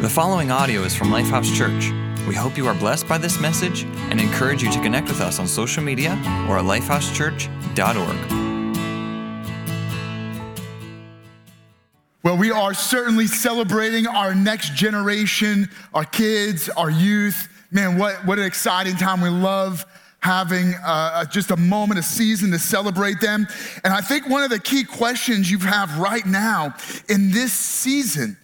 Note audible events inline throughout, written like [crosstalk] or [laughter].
The following audio is from Lifehouse Church. We hope you are blessed by this message and encourage you to connect with us on social media or at lifehousechurch.org. Well, we are certainly celebrating our next generation, our kids, our youth. Man, what, what an exciting time. We love having uh, just a moment, a season to celebrate them. And I think one of the key questions you have right now in this season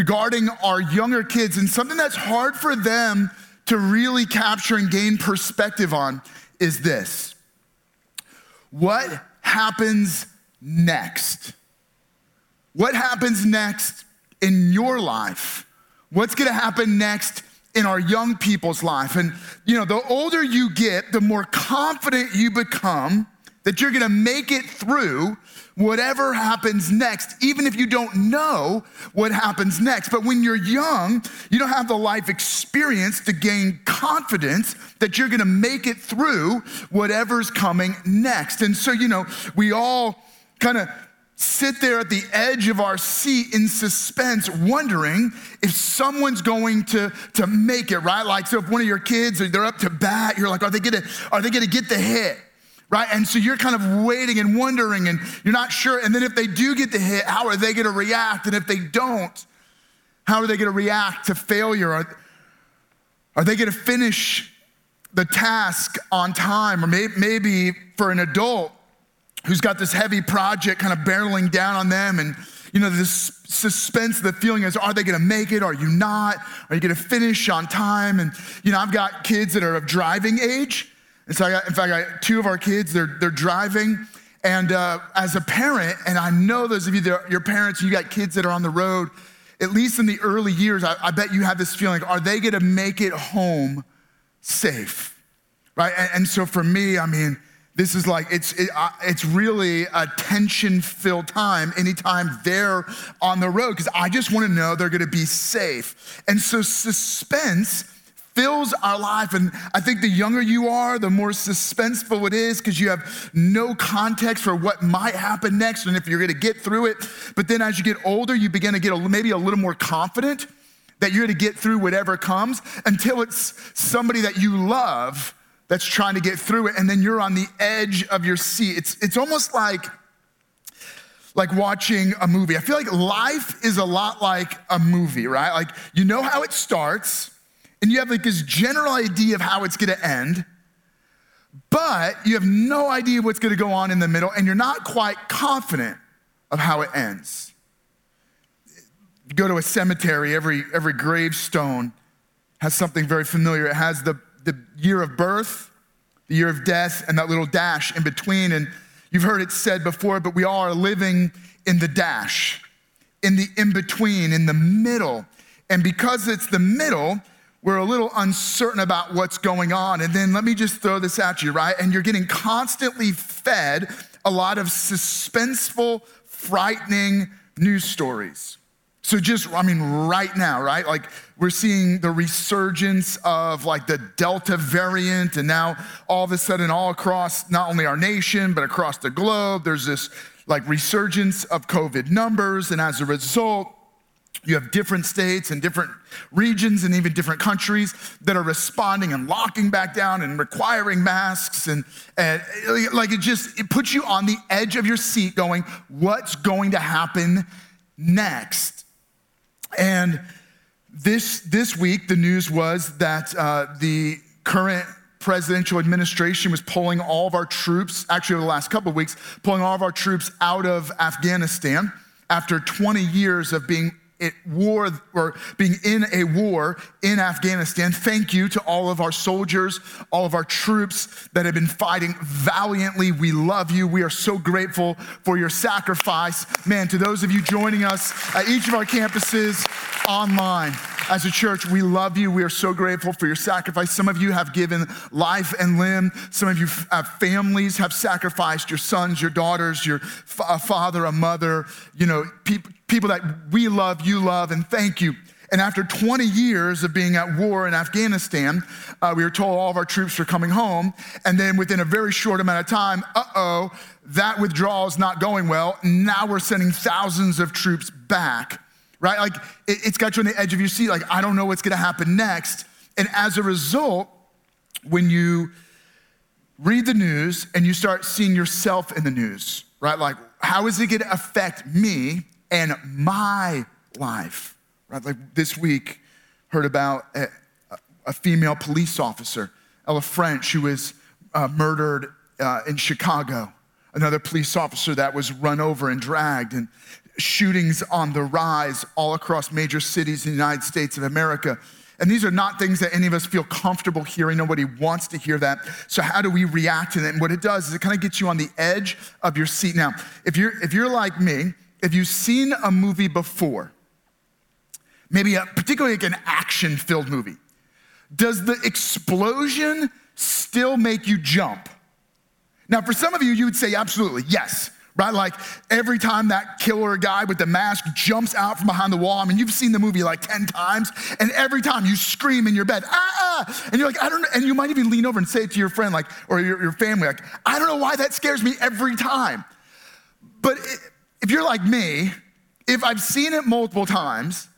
regarding our younger kids and something that's hard for them to really capture and gain perspective on is this What happens next? What happens next in your life? What's gonna happen next in our young people's life? And you know, the older you get, the more confident you become that you're gonna make it through whatever happens next, even if you don't know what happens next. But when you're young, you don't have the life experience to gain confidence that you're gonna make it through whatever's coming next. And so, you know, we all kind of sit there at the edge of our seat in suspense, wondering if someone's going to, to make it, right? Like, so if one of your kids, they're up to bat, you're like, are they gonna, are they gonna get the hit? Right? And so you're kind of waiting and wondering, and you're not sure. And then if they do get the hit, how are they going to react? And if they don't, how are they going to react to failure? Are, are they going to finish the task on time? Or maybe, maybe for an adult who's got this heavy project kind of barreling down on them, and you know, this suspense, the feeling is, are they gonna make it? Are you not? Are you gonna finish on time? And, you know, I've got kids that are of driving age, and so, I got, in fact, I got two of our kids, they're, they're driving. And uh, as a parent, and I know those of you that are your parents, you got kids that are on the road, at least in the early years, I, I bet you have this feeling are they gonna make it home safe? Right? And, and so for me, I mean, this is like, it's, it, uh, it's really a tension filled time anytime they're on the road because I just wanna know they're gonna be safe. And so suspense fills our life. And I think the younger you are, the more suspenseful it is because you have no context for what might happen next and if you're going to get through it. But then as you get older, you begin to get a, maybe a little more confident that you're going to get through whatever comes until it's somebody that you love that's trying to get through it. And then you're on the edge of your seat. It's, it's almost like, like watching a movie. I feel like life is a lot like a movie, right? Like you know how it starts and you have like this general idea of how it's gonna end, but you have no idea what's gonna go on in the middle, and you're not quite confident of how it ends. You go to a cemetery, every, every gravestone has something very familiar. It has the, the year of birth, the year of death, and that little dash in between. And you've heard it said before, but we all are living in the dash, in the in between, in the middle. And because it's the middle, we're a little uncertain about what's going on. And then let me just throw this at you, right? And you're getting constantly fed a lot of suspenseful, frightening news stories. So just, I mean, right now, right? Like we're seeing the resurgence of like the Delta variant, and now all of a sudden, all across not only our nation, but across the globe, there's this like resurgence of COVID numbers. And as a result, you have different states and different regions and even different countries that are responding and locking back down and requiring masks and, and like it just it puts you on the edge of your seat going what's going to happen next? And this this week the news was that uh, the current presidential administration was pulling all of our troops actually over the last couple of weeks pulling all of our troops out of afghanistan after 20 years of being at war or being in a war in Afghanistan. Thank you to all of our soldiers, all of our troops that have been fighting valiantly. We love you. We are so grateful for your sacrifice. Man, to those of you joining us at each of our campuses online as a church, we love you. We are so grateful for your sacrifice. Some of you have given life and limb. Some of you have families have sacrificed your sons, your daughters, your a father, a mother, you know, people people that we love, you love, and thank you. And after 20 years of being at war in Afghanistan, uh, we were told all of our troops were coming home. And then within a very short amount of time, uh oh, that withdrawal is not going well. Now we're sending thousands of troops back right? Like it, it's got you on the edge of your seat. Like, I don't know what's gonna happen next. And as a result, when you read the news and you start seeing yourself in the news, right? Like, how is it gonna affect me and my life, right? Like this week, heard about a, a female police officer, Ella French, who was uh, murdered uh, in Chicago. Another police officer that was run over and dragged, and shootings on the rise all across major cities in the United States of America. And these are not things that any of us feel comfortable hearing. Nobody wants to hear that. So how do we react to it? And what it does is it kind of gets you on the edge of your seat. Now, if you're if you're like me, if you've seen a movie before, maybe a particularly like an action-filled movie, does the explosion still make you jump? Now, for some of you, you would say absolutely, yes right? Like every time that killer guy with the mask jumps out from behind the wall, I mean, you've seen the movie like 10 times, and every time you scream in your bed, ah, ah, and you're like, I don't know, and you might even lean over and say it to your friend, like, or your, your family, like, I don't know why that scares me every time. But if you're like me, if I've seen it multiple times,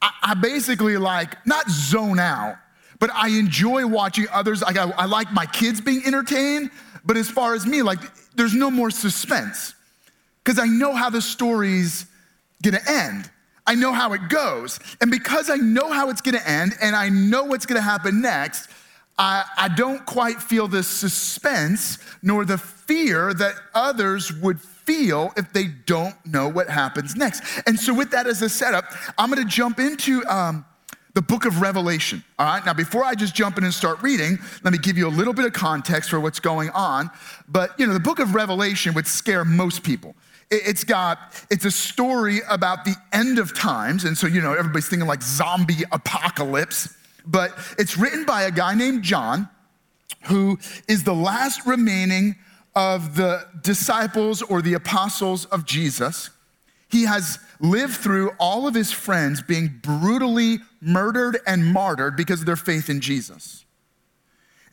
I, basically like, not zone out, but I enjoy watching others. Like I, I like my kids being entertained, but as far as me, like, there's no more suspense because I know how the story's gonna end. I know how it goes. And because I know how it's gonna end and I know what's gonna happen next, I, I don't quite feel the suspense nor the fear that others would feel if they don't know what happens next. And so, with that as a setup, I'm gonna jump into um, the book of Revelation. All right, now before I just jump in and start reading, let me give you a little bit of context for what's going on. But you know, the book of Revelation would scare most people. It's got, it's a story about the end of times. And so, you know, everybody's thinking like zombie apocalypse. But it's written by a guy named John, who is the last remaining of the disciples or the apostles of Jesus. He has lived through all of his friends being brutally murdered and martyred because of their faith in Jesus.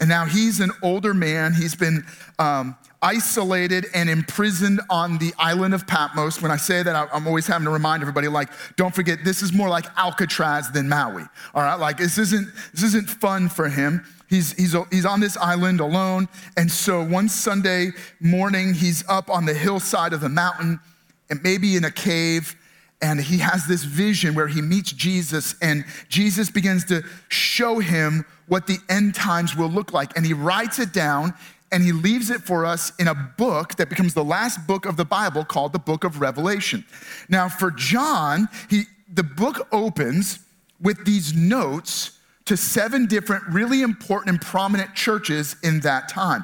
And now he's an older man. He's been um, isolated and imprisoned on the island of Patmos. When I say that, I'm always having to remind everybody, like, don't forget, this is more like Alcatraz than Maui. All right, like this isn't this isn't fun for him. He's, he's, he's on this island alone. And so one Sunday morning, he's up on the hillside of the mountain and maybe in a cave. And he has this vision where he meets Jesus, and Jesus begins to show him what the end times will look like. And he writes it down and he leaves it for us in a book that becomes the last book of the Bible called the book of Revelation. Now, for John, he, the book opens with these notes to seven different really important and prominent churches in that time.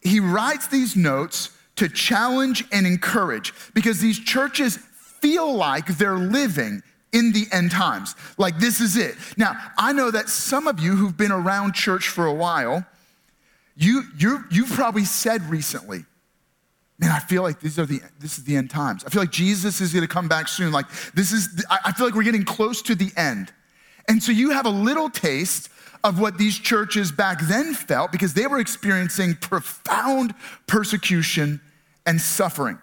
He writes these notes to challenge and encourage because these churches feel like they're living in the end times. Like this is it. Now, I know that some of you who've been around church for a while, you, you you've probably said recently, man, I feel like these are the, this is the end times. I feel like Jesus is gonna come back soon. Like this is, I feel like we're getting close to the end. And so you have a little taste of what these churches back then felt because they were experiencing profound persecution and suffering.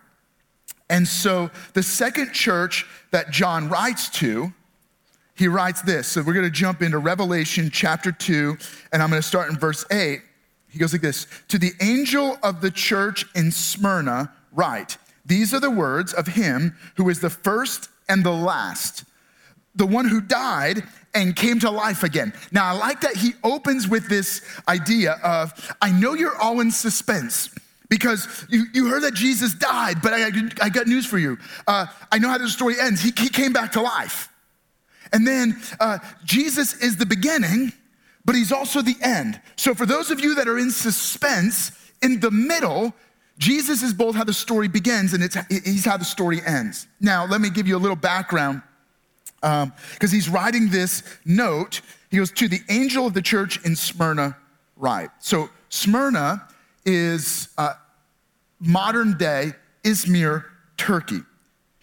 And so the second church that John writes to, he writes this. So we're going to jump into Revelation chapter 2, and I'm going to start in verse 8. He goes like this To the angel of the church in Smyrna, write, These are the words of him who is the first and the last, the one who died and came to life again. Now, I like that he opens with this idea of, I know you're all in suspense because you, you heard that Jesus died, but I, I got news for you. Uh, I know how the story ends. He, he came back to life. And then uh, Jesus is the beginning, but he's also the end. So for those of you that are in suspense, in the middle, Jesus is both how the story begins and it's, he's how the story ends. Now, let me give you a little background because um, he's writing this note. He goes, To the angel of the church in Smyrna, write. So, Smyrna is uh, modern day Izmir, Turkey.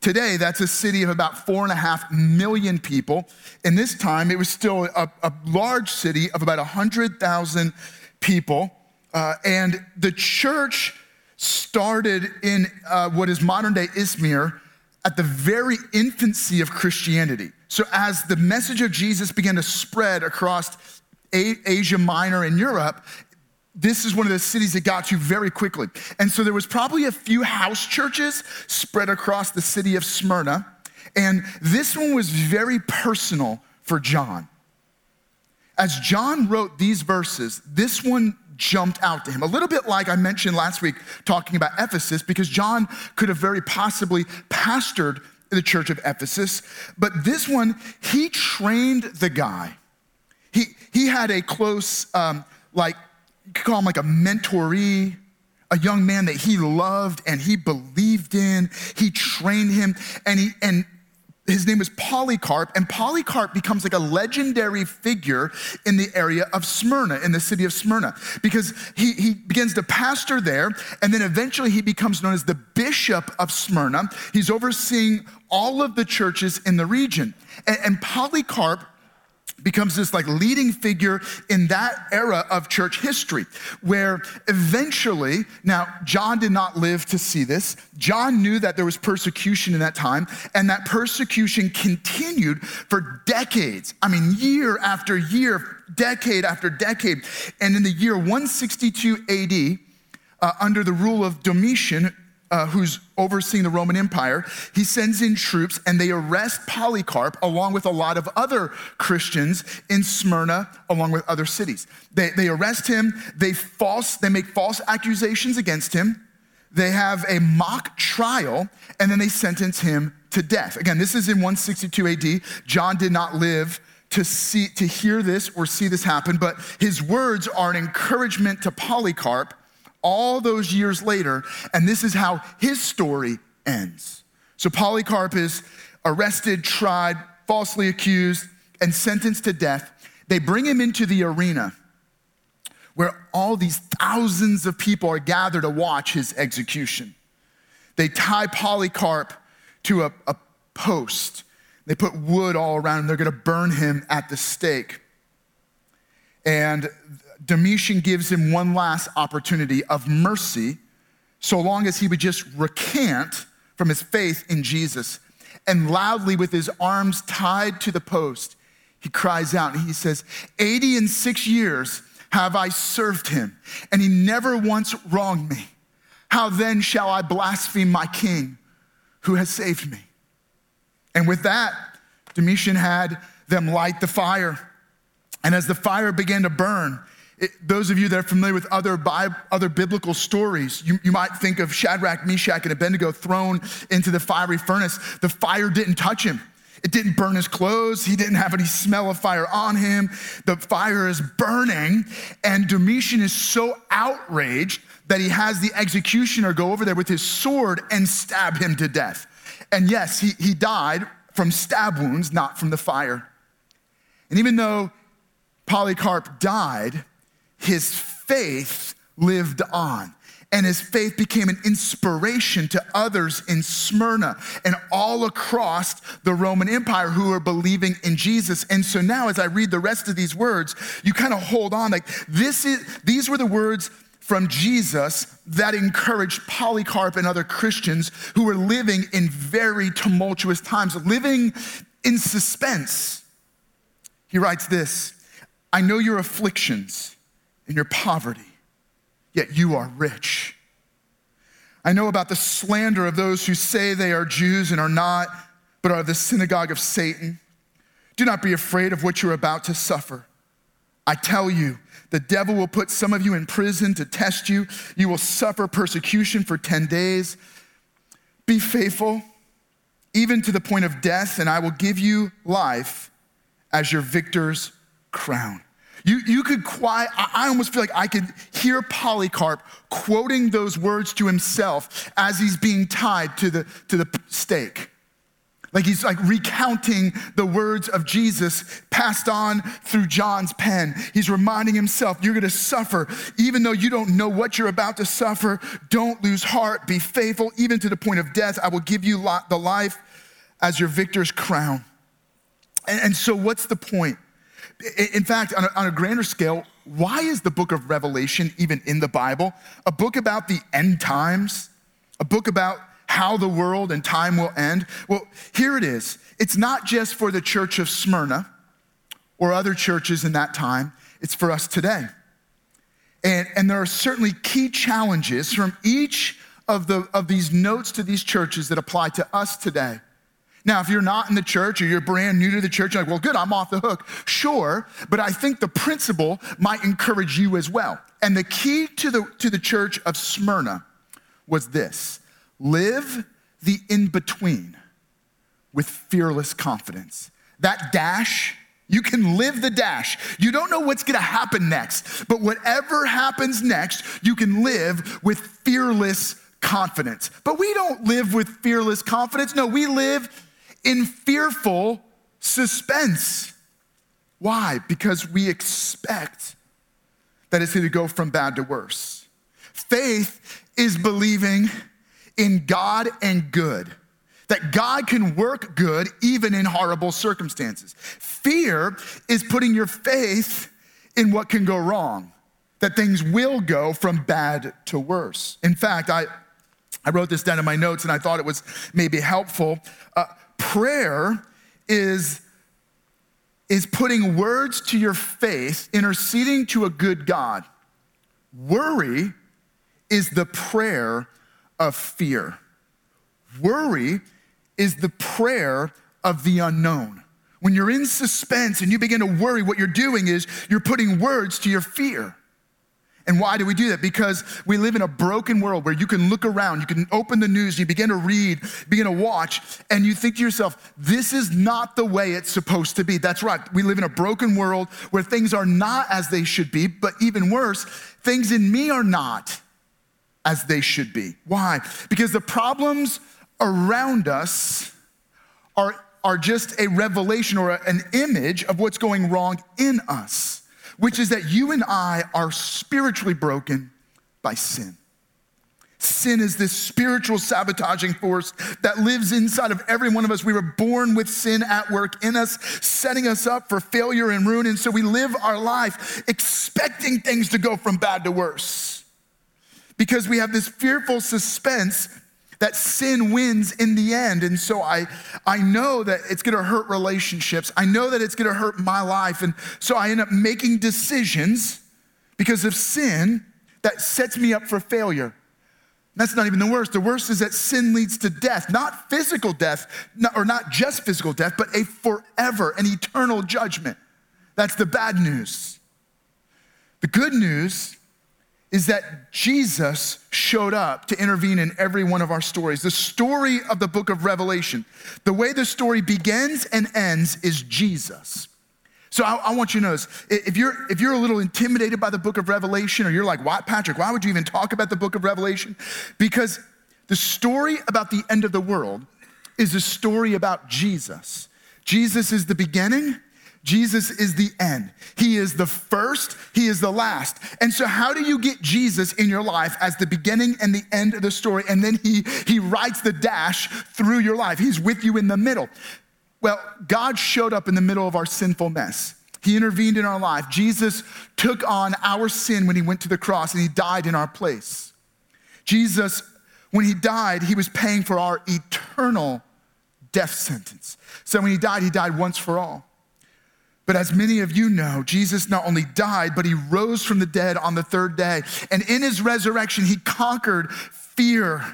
Today, that's a city of about four and a half million people. In this time, it was still a, a large city of about 100,000 people. Uh, and the church started in uh, what is modern day Izmir at the very infancy of Christianity. So, as the message of Jesus began to spread across Asia Minor and Europe, this is one of the cities it got to very quickly. And so there was probably a few house churches spread across the city of Smyrna. And this one was very personal for John. As John wrote these verses, this one jumped out to him. A little bit like I mentioned last week talking about Ephesus, because John could have very possibly pastored the church of Ephesus, but this one, he trained the guy. He, he had a close, um, like, you could call him like a mentoree, a young man that he loved and he believed in. He trained him, and he and his name was Polycarp, and Polycarp becomes like a legendary figure in the area of Smyrna, in the city of Smyrna, because he, he begins to pastor there, and then eventually he becomes known as the bishop of Smyrna. He's overseeing all of the churches in the region. And, and Polycarp becomes this like leading figure in that era of church history where eventually now john did not live to see this. John knew that there was persecution in that time and that persecution continued for decades. I mean year after year decade after decade. And in the year 162 ad uh, under the rule of domitian uh, who's overseeing the Roman Empire, he sends in troops and they arrest Polycarp along with a lot of other Christians in Smyrna, along with other cities. They, they arrest him, they, false, they make false accusations against him, they have a mock trial, and then they sentence him to death. Again, this is in 162 AD. John did not live to see to hear this or see this happen, but his words are an encouragement to Polycarp all those years later, and this is how his story ends. So Polycarp is arrested, tried, falsely accused, and sentenced to death. They bring him into the arena where all these thousands of people are gathered to watch his execution. They tie Polycarp to a, a post. They put wood all around him. They're going to burn him at the stake. And Domitian gives him one last opportunity of mercy, so long as he would just recant from his faith in Jesus. And loudly, with his arms tied to the post, he cries out and he says, 80 and six years have I served him, and he never once wronged me. How then shall I blaspheme my king who has saved me? And with that, Domitian had them light the fire. And as the fire began to burn, it, those of you that are familiar with other, other biblical stories, you, you might think of Shadrach, Meshach, and Abednego thrown into the fiery furnace. The fire didn't touch him. It didn't burn his clothes. He didn't have any smell of fire on him. The fire is burning, and Domitian is so outraged that he has the executioner go over there with his sword and stab him to death. And yes, he, he died from stab wounds, not from the fire. And even though Polycarp died, his faith lived on. And his faith became an inspiration to others in Smyrna and all across the Roman Empire who were believing in Jesus. And so now, as I read the rest of these words, you kind of hold on like this is, these were the words from Jesus that encouraged Polycarp and other Christians who were living in very tumultuous times, living in suspense. He writes this I know your afflictions in your poverty, yet you are rich. I know about the slander of those who say they are Jews and are not, but are the synagogue of Satan. Do not be afraid of what you're about to suffer. I tell you, the devil will put some of you in prison to test you. You will suffer persecution for 10 days. Be faithful, even to the point of death, and I will give you life as your victor's crown. You, you could quiet, I almost feel like I could hear Polycarp quoting those words to himself as he's being tied to the, to the stake. Like he's like recounting the words of Jesus passed on through John's pen. He's reminding himself, you're gonna suffer. Even though you don't know what you're about to suffer, don't lose heart. Be faithful, even to the point of death. I will give you the life as your victor's crown. And, and so, what's the point? In fact, on a, on a, grander scale, why is the book of Revelation even in the Bible? A book about the end times, a book about how the world and time will end? Well, here it is. It's not just for the church of Smyrna or other churches in that time, it's for us today. And, and there are certainly key challenges from each of, the, of these notes to these churches that apply to us today. Now, if you're not in the church or you're brand new to the church, you're like, well, good, I'm off the hook. Sure, but I think the principle might encourage you as well. And the key to the, to the church of Smyrna was this live the in between with fearless confidence. That dash, you can live the dash. You don't know what's gonna happen next, but whatever happens next, you can live with fearless confidence. But we don't live with fearless confidence. No, we live in fearful suspense. Why? Because we expect that it's going to go from bad to worse. Faith is believing in God and good, that God can work good even in horrible circumstances. Fear is putting your faith in what can go wrong, that things will go from bad to worse. In fact, I, I wrote this down in my notes and I thought it was maybe helpful. Uh, Prayer is, is putting words to your faith, interceding to a good God. Worry is the prayer of fear. Worry is the prayer of the unknown. When you're in suspense and you begin to worry, what you're doing is you're putting words to your fear. And why do we do that? Because we live in a broken world where you can look around, you can open the news, you begin to read, begin to watch, and you think to yourself, this is not the way it's supposed to be. That's right. We live in a broken world where things are not as they should be, but even worse, things in me are not as they should be. Why? Because the problems around us are, are just a revelation or an image of what's going wrong in us which is that you and I are spiritually broken by sin. Sin is this spiritual sabotaging force that lives inside of every one of us. We were born with sin at work in us, setting us up for failure and ruin. And so we live our life expecting things to go from bad to worse because we have this fearful suspense that sin wins in the end. And so I, I know that it's gonna hurt relationships. I know that it's gonna hurt my life. And so I end up making decisions because of sin that sets me up for failure. That's not even the worst. The worst is that sin leads to death, not physical death, or not just physical death, but a forever and eternal judgment. That's the bad news. The good news is that Jesus showed up to intervene in every one of our stories. The story of the book of Revelation, the way the story begins and ends is Jesus. So I, I, want you to notice if you're if you're a little intimidated by the book of Revelation, or you're like, "Why, Patrick? Why would you even talk about the book of Revelation?" Because the story about the end of the world is a story about Jesus. Jesus is the beginning, Jesus is the end. He is the first, He is the last. And so, how do you get Jesus in your life as the beginning and the end of the story? And then He, he writes the dash through your life. He's with you in the middle. Well, God showed up in the middle of our sinful mess. He intervened in our life. Jesus took on our sin when He went to the cross and He died in our place. Jesus, when He died, He was paying for our eternal death sentence. So, when He died, He died once for all. But as many of you know, Jesus not only died, but he rose from the dead on the third day. And in his resurrection, he conquered fear.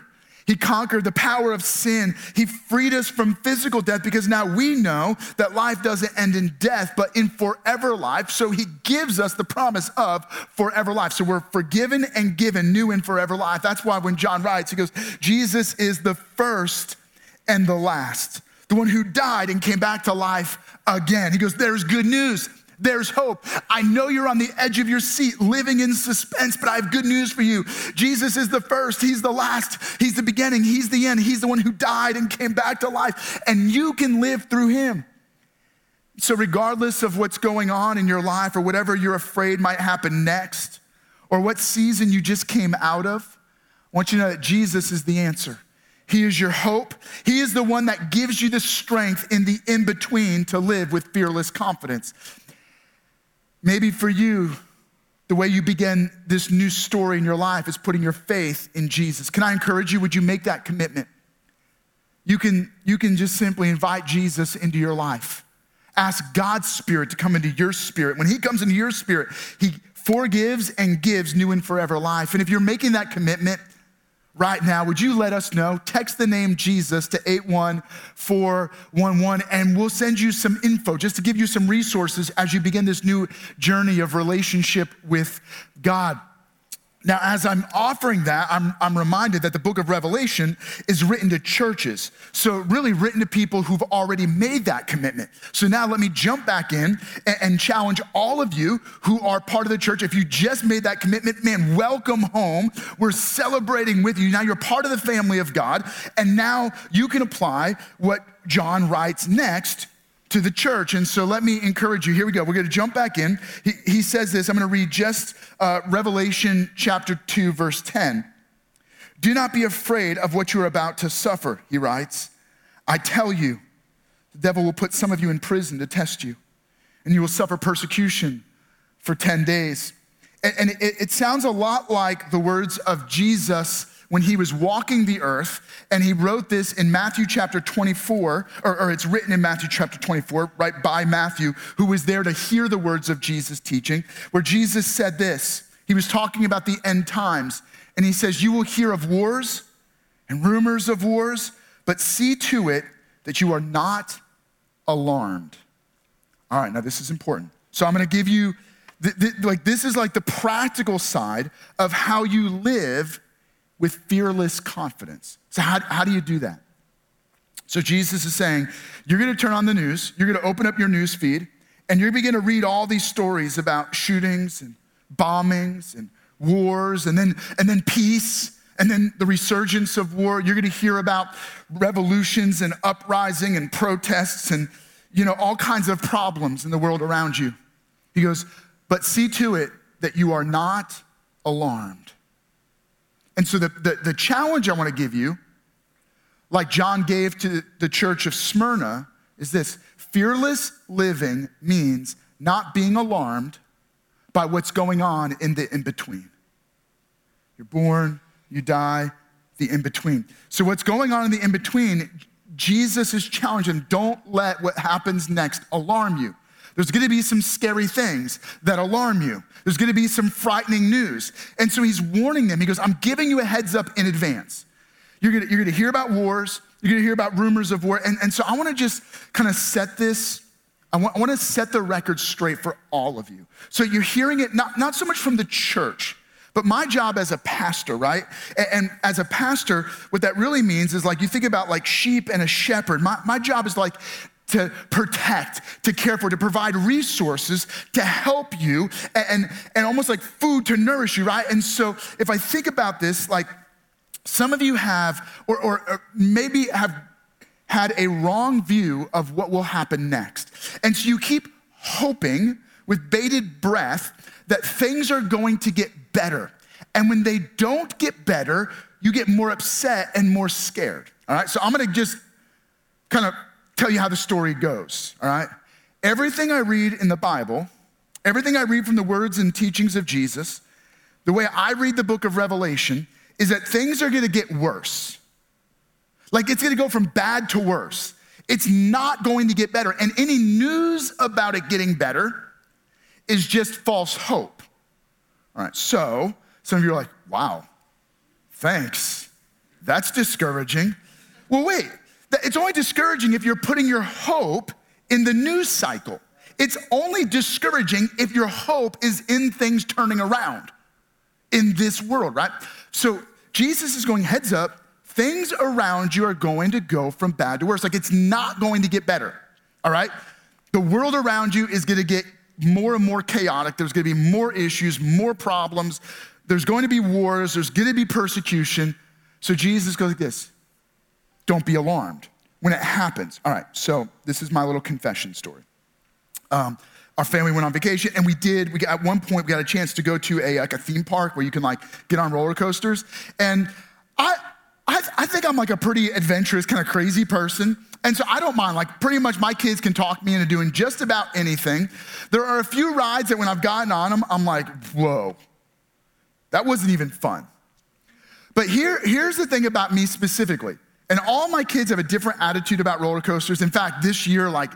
He conquered the power of sin. He freed us from physical death because now we know that life doesn't end in death, but in forever life. So he gives us the promise of forever life. So we're forgiven and given new and forever life. That's why when John writes, he goes, Jesus is the first and the last the one who died and came back to life again. He goes, There's good news. There's hope. I know you're on the edge of your seat living in suspense, but I have good news for you. Jesus is the first, He's the last, He's the beginning, He's the end. He's the one who died and came back to life, and you can live through Him. So, regardless of what's going on in your life or whatever you're afraid might happen next, or what season you just came out of, I want you to know that Jesus is the answer. He is your hope. He is the one that gives you the strength in the in between to live with fearless confidence. Maybe for you, the way you begin this new story in your life is putting your faith in Jesus. Can I encourage you? Would you make that commitment? you can, you can just simply invite Jesus into your life. Ask God's Spirit to come into your spirit. When He comes into your spirit, He forgives and gives new and forever life. And if you're making that commitment, right now, would you let us know? Text the name Jesus to 81411 and we'll send you some info just to give you some resources as you begin this new journey of relationship with God. Now, as I'm offering that, I'm, I'm reminded that the book of Revelation is written to churches. So, really written to people who've already made that commitment. So, now let me jump back in and, and challenge all of you who are part of the church. If you just made that commitment, man, welcome home. We're celebrating with you. Now you're part of the family of God. And now you can apply what John writes next to the church. And so let me encourage you. Here we go. We're going to jump back in. He, he says this. I'm going to read just uh, Revelation chapter 2, verse 10. Do not be afraid of what you're about to suffer, he writes. I tell you, the devil will put some of you in prison to test you, and you will suffer persecution for 10 days. And, and it, it sounds a lot like the words of Jesus when he was walking the earth, and he wrote this in Matthew chapter 24, or, or, it's written in Matthew chapter 24, right by Matthew, who was there to hear the words of Jesus' teaching, where Jesus said this. He was talking about the end times, and he says, You will hear of wars and rumors of wars, but see to it that you are not alarmed. All right, now this is important. So I'm gonna give you, th- th- like, this is like the practical side of how you live with fearless confidence. So, how, how do you do that? So, Jesus is saying, you're gonna turn on the news, you're gonna open up your news feed, and you're gonna to read all these stories about shootings and bombings and wars, and then, and then peace, and then the resurgence of war. You're gonna hear about revolutions and uprising and protests and you know all kinds of problems in the world around you. He goes, but see to it that you are not alarmed. And so the, the, the challenge I want to give you, like John gave to the church of Smyrna, is this fearless living means not being alarmed by what's going on in the in between. You're born, you die, the in between. So, what's going on in the in between, Jesus is challenging don't let what happens next alarm you. There's gonna be some scary things that alarm you. There's gonna be some frightening news. And so he's warning them. He goes, I'm giving you a heads up in advance. You're gonna, you're gonna hear about wars, you're gonna hear about rumors of war. And, and so I wanna just kind of set this. I want, I want to set the record straight for all of you. So you're hearing it not, not so much from the church, but my job as a pastor, right? And, and, as a pastor, what that really means is like you think about like sheep and a shepherd. My, my job is like to protect, to care for, to provide resources to help you and, and almost like food to nourish you, right? And so if I think about this, like some of you have, or, or, or maybe have had a wrong view of what will happen next. And so you keep hoping with bated breath that things are going to get better. And when they don't get better, you get more upset and more scared. All right, so I'm gonna just kind of tell you how the story goes, all right? Everything I read in the Bible, everything I read from the words and teachings of Jesus, the way I read the book of Revelation is that things are gonna get worse. Like it's gonna go from bad to worse. It's not going to get better. And any news about it getting better is just false hope. All right, so some of you are like, wow, thanks. That's discouraging. Well, wait, it's only discouraging if you're putting your hope in the news cycle. It's only discouraging if your hope is in things turning around in this world, right? So Jesus is going heads up, things around you are going to go from bad to worse. Like it's not going to get better, all right? The world around you is gonna get more and more chaotic. There's gonna be more issues, more problems. There's going to be wars, there's gonna be persecution. So Jesus goes like this don't be alarmed when it happens. All right, so this is my little confession story. Um, our family went on vacation and we did we at one point we got a chance to go to a like a theme park where you can like get on roller coasters. And i i, I think i'm like a pretty adventurous kind of crazy person. And so i don't mind like pretty much my kids can talk me into doing just about anything. There are a few rides that when i've gotten on them i'm like whoa that wasn't even fun. But here here's the thing about me specifically And all my kids have a different attitude about roller coasters. In fact, this year, like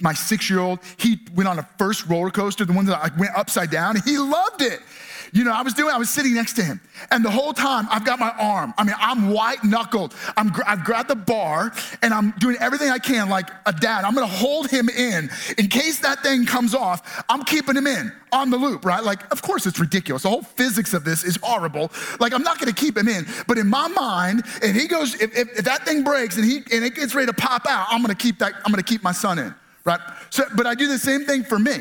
my six year old, he went on a first roller coaster, the one that like went upside down. He loved it. You know, I was doing, I was sitting next to him, and the whole time I've got my arm. I mean, I'm white knuckled. I'm, I've grabbed the bar, and I'm doing everything I can, like a dad. I'm gonna hold him in. In case that thing comes off, I'm keeping him in on the loop, right? Like, of course it's ridiculous. The whole physics of this is horrible. Like, I'm not gonna keep him in. But in my mind, if he goes, if, if, if that thing breaks and he and it gets ready to pop out, I'm gonna keep that, I'm gonna keep my son in, right? So, but I do the same thing for me.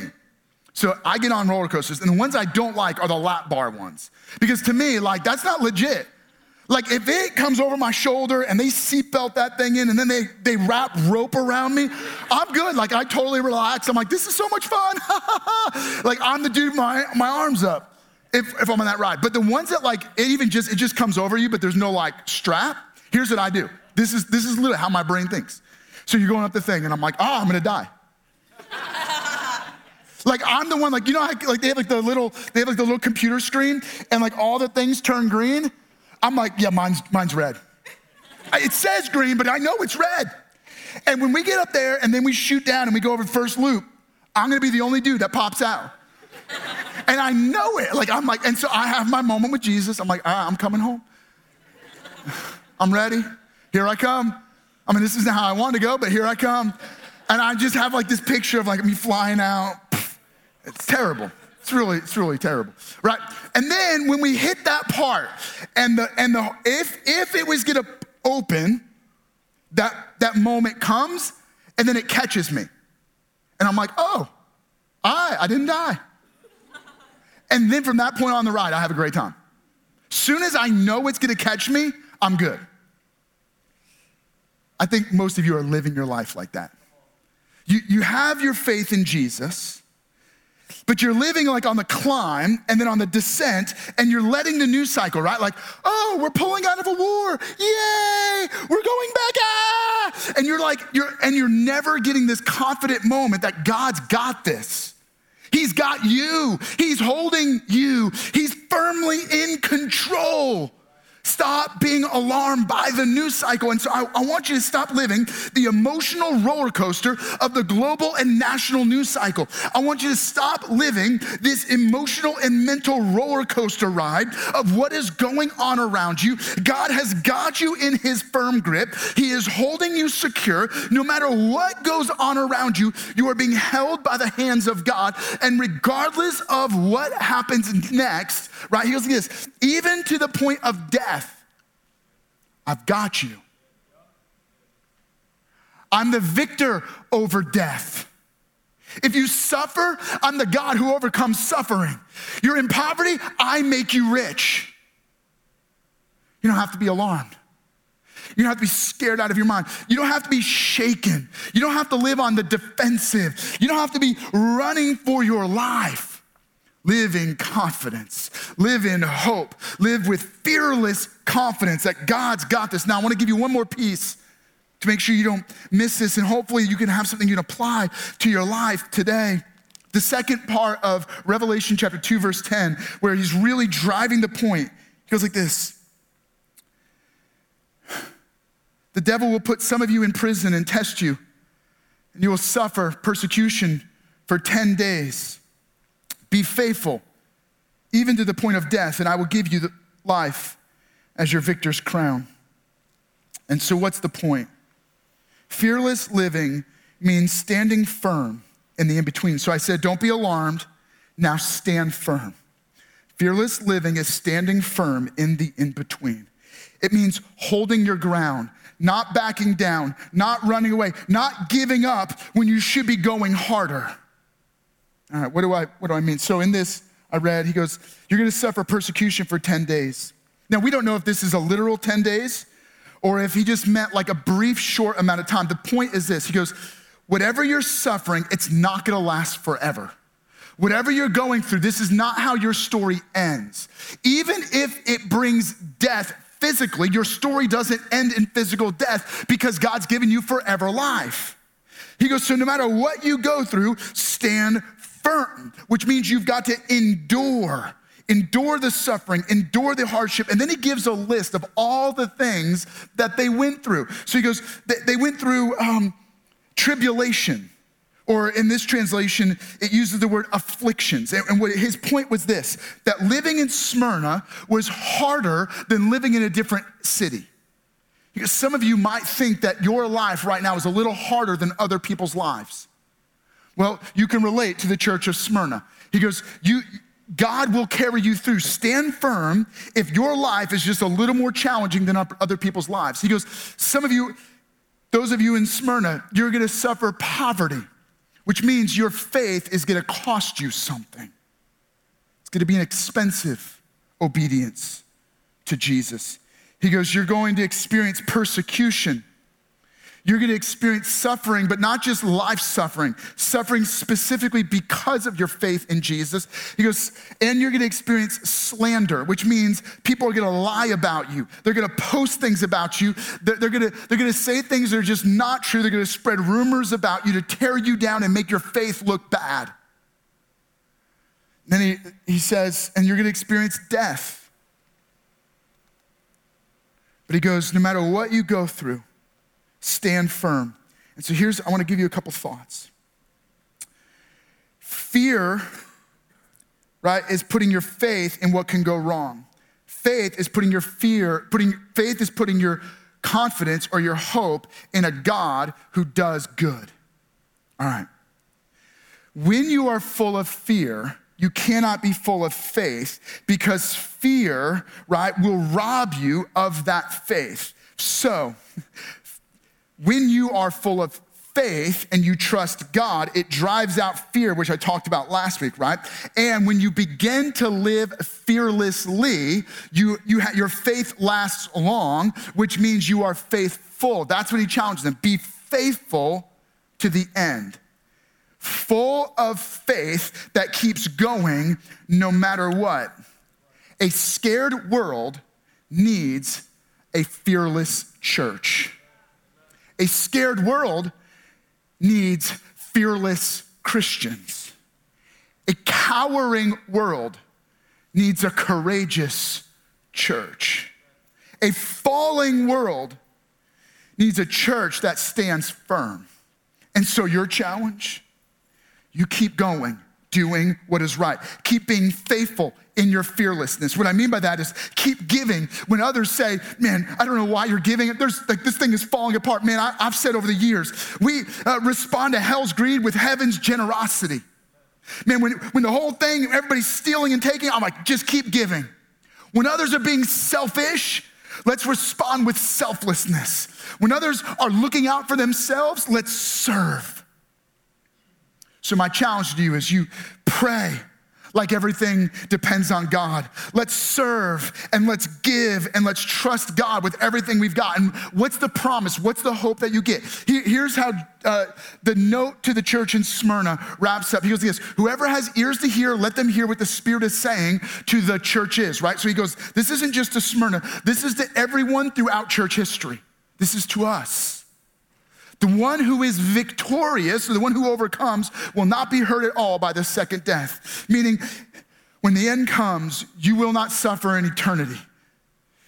So I get on roller coasters, and the ones I don't like are the lap bar ones. Because to me, like, that's not legit. Like, if it comes over my shoulder and they seatbelt that thing in and then they, they wrap rope around me, I'm good. Like, I totally relax. I'm like, this is so much fun. [laughs] like, I'm the dude, my, my arms up if, if I'm on that ride. But the ones that, like, it even just, it just comes over you, but there's no, like, strap, here's what I do. This is, this is literally how my brain thinks. So you're going up the thing, and I'm like, oh, I'm gonna die. Like I'm the one, like you know, how, like they have like the little, they have like the little computer screen, and like all the things turn green. I'm like, yeah, mine's mine's red. It says green, but I know it's red. And when we get up there and then we shoot down and we go over the first loop, I'm gonna be the only dude that pops out. and I know it. Like I'm like, and so I have my moment with Jesus. I'm like, ah, I'm coming home. I'm ready. Here I come. I mean, this isn't how I wanted to go, but here I come. And I just have like this picture of like me flying out. It's terrible. It's really, it's really terrible, right? And then when we hit that part, and the and the if if it was gonna open, that that moment comes, and then it catches me, and I'm like, oh, I I didn't die. And then from that point on the ride, I have a great time. Soon as I know it's gonna catch me, I'm good. I think most of you are living your life like that. You, you have your faith in Jesus but you're living like on the climb and then on the descent, and you're letting the news cycle, right? Like, oh, we're pulling out of a war. Yay! We're going back. Ah! And you're like, you're and you're never getting this confident moment that God's got this. He's got you. He's holding you. He's firmly in control. Stop being alarmed by the news cycle. And so I, I, want you to stop living the emotional roller coaster of the global and national news cycle. I want you to stop living this emotional and mental roller coaster ride of what is going on around you. God has got you in his firm grip, He is holding you secure. No matter what goes on around you, you are being held by the hands of God. And regardless of what happens next, right? He goes like this even to the point of death, I've got you. I'm the victor over death. If you suffer, I'm the God who overcomes suffering. You're in poverty, I make you rich. You don't have to be alarmed. You don't have to be scared out of your mind. You don't have to be shaken. You don't have to live on the defensive. You don't have to be running for your life. Live in confidence, live in hope, live with fearless confidence that God's got this. Now, I want to give you one more piece to make sure you don't miss this, and hopefully, you can have something you can apply to your life today. The second part of Revelation chapter 2, verse 10, where he's really driving the point, he goes like this [sighs] The devil will put some of you in prison and test you, and you will suffer persecution for 10 days. Be faithful, even to the point of death, and I will give you life as your victor's crown. And so, what's the point? Fearless living means standing firm in the in between. So I said, don't be alarmed, now stand firm. Fearless living is standing firm in the in between. It means holding your ground, not backing down, not running away, not giving up when you should be going harder. All right, what do I what do I mean? So in this, I read, he goes, You're gonna suffer persecution for 10 days. Now we don't know if this is a literal 10 days or if he just meant like a brief, short amount of time. The point is this he goes, Whatever you're suffering, it's not gonna last forever. Whatever you're going through, this is not how your story ends. Even if it brings death physically, your story doesn't end in physical death because God's given you forever life. He goes, So no matter what you go through, stand firm, which means you've got to endure. endure the suffering, endure the hardship. And then he gives a list of all the things that they went through. So he goes, they went through um, tribulation. Or in this translation, it uses the word afflictions. And what his point was this that living in Smyrna was harder than living in a different city. Because some of you might think that your life right now is a little harder than other people's lives. Well, you can relate to the church of Smyrna. He goes, you, God will carry you through. Stand firm if your life is just a little more challenging than other people's lives. He goes, Some of you, those of you in Smyrna, you're gonna suffer poverty, which means your faith is gonna cost you something. It's gonna be an expensive obedience to Jesus. He goes, You're going to experience persecution. You're going to experience suffering, but not just life suffering, suffering specifically because of your faith in Jesus. He goes, and you're going to experience slander, which means people are going to lie about you. They're going to post things about you. They're, they're, going to, they're going to say things that are just not true. They're going to spread rumors about you to tear you down and make your faith look bad. Then he, he says, and you're going to experience death. But he goes, no matter what you go through, stand firm. And so here's, I want to give you a couple thoughts. Fear, right, is putting your faith in what can go wrong. Faith is putting your fear, putting, faith is putting your confidence or your hope in a God who does good. All right. When you are full of fear, you cannot be full of faith because fear, right, will rob you of that faith. So, when you are full of faith and you trust God, it drives out fear, which I talked about last week, right? And when you begin to live fearlessly, you, you ha- your faith lasts long, which means you are faithful. That's what he challenges them be faithful to the end full of faith that keeps going no matter what. A scared world needs a fearless church. A scared world needs fearless Christians. A cowering world needs a courageous church. A falling world needs a church that stands firm. And so, your challenge you keep going, doing what is right. Keep being faithful in your fearlessness. What I mean by that is keep giving when others say, Man, I don't know why you're giving. There's like this thing is falling apart. Man, I, have said over the years, we uh, respond to hell's greed with heaven's generosity. Man, when, when the whole thing, everybody's stealing and taking, I'm like, just keep giving. When others are being selfish, let's respond with selflessness. When others are looking out for themselves, let's serve. So, my challenge to you is you pray like everything depends on God. Let's serve and let's give and let's trust God with everything we've got. And what's the promise? What's the hope that you get? Here's how uh, the note to the church in Smyrna wraps up. He goes, Yes, whoever has ears to hear, let them hear what the Spirit is saying to the churches, right? So he goes, This isn't just to Smyrna, this is to everyone throughout church history. This is to us. The one who is victorious, or the one who overcomes, will not be hurt at all by the second death. Meaning, when the end comes, you will not suffer in eternity.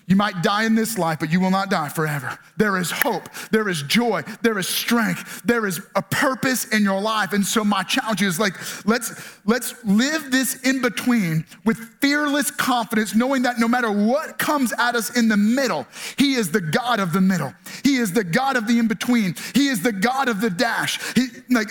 You might die in this life, but you will not die forever. There is hope, there is joy, there is strength, there is a purpose in your life. And so my challenge is like, let's let's live this in between with fearless confidence, knowing that no matter what comes at us in the middle, He is the God of the middle. He is the God of the in between. He is the God of the dash. He, like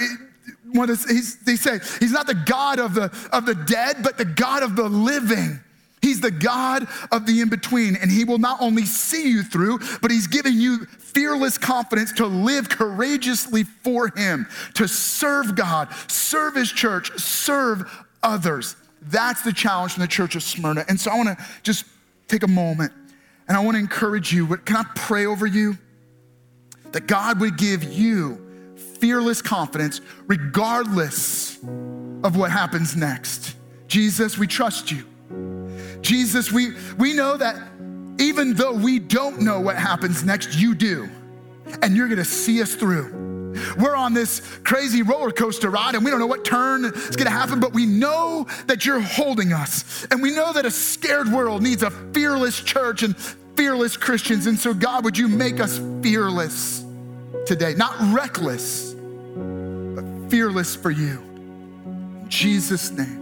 what is, they say he's not the God of the of the dead, but the God of the living. He's the God of the in between, and He will not only see you through, but He's giving you fearless confidence to live courageously for Him, to serve God, serve His church, serve others. That's the challenge from the church of Smyrna. And so I want to just take a moment and I want to encourage you. Can I pray over you? That God would give you fearless confidence regardless of what happens next. Jesus, we trust you. Jesus, we, we know that even though we don't know what happens next, you do. And you're gonna see us through. We're on this crazy roller coaster ride and we don't know what turn is going to happen, but we know that you're holding us. And we know that a scared world needs a fearless church and fearless Christians. And so, God, would you make us fearless today? Not reckless, but fearless for you. In Jesus' name,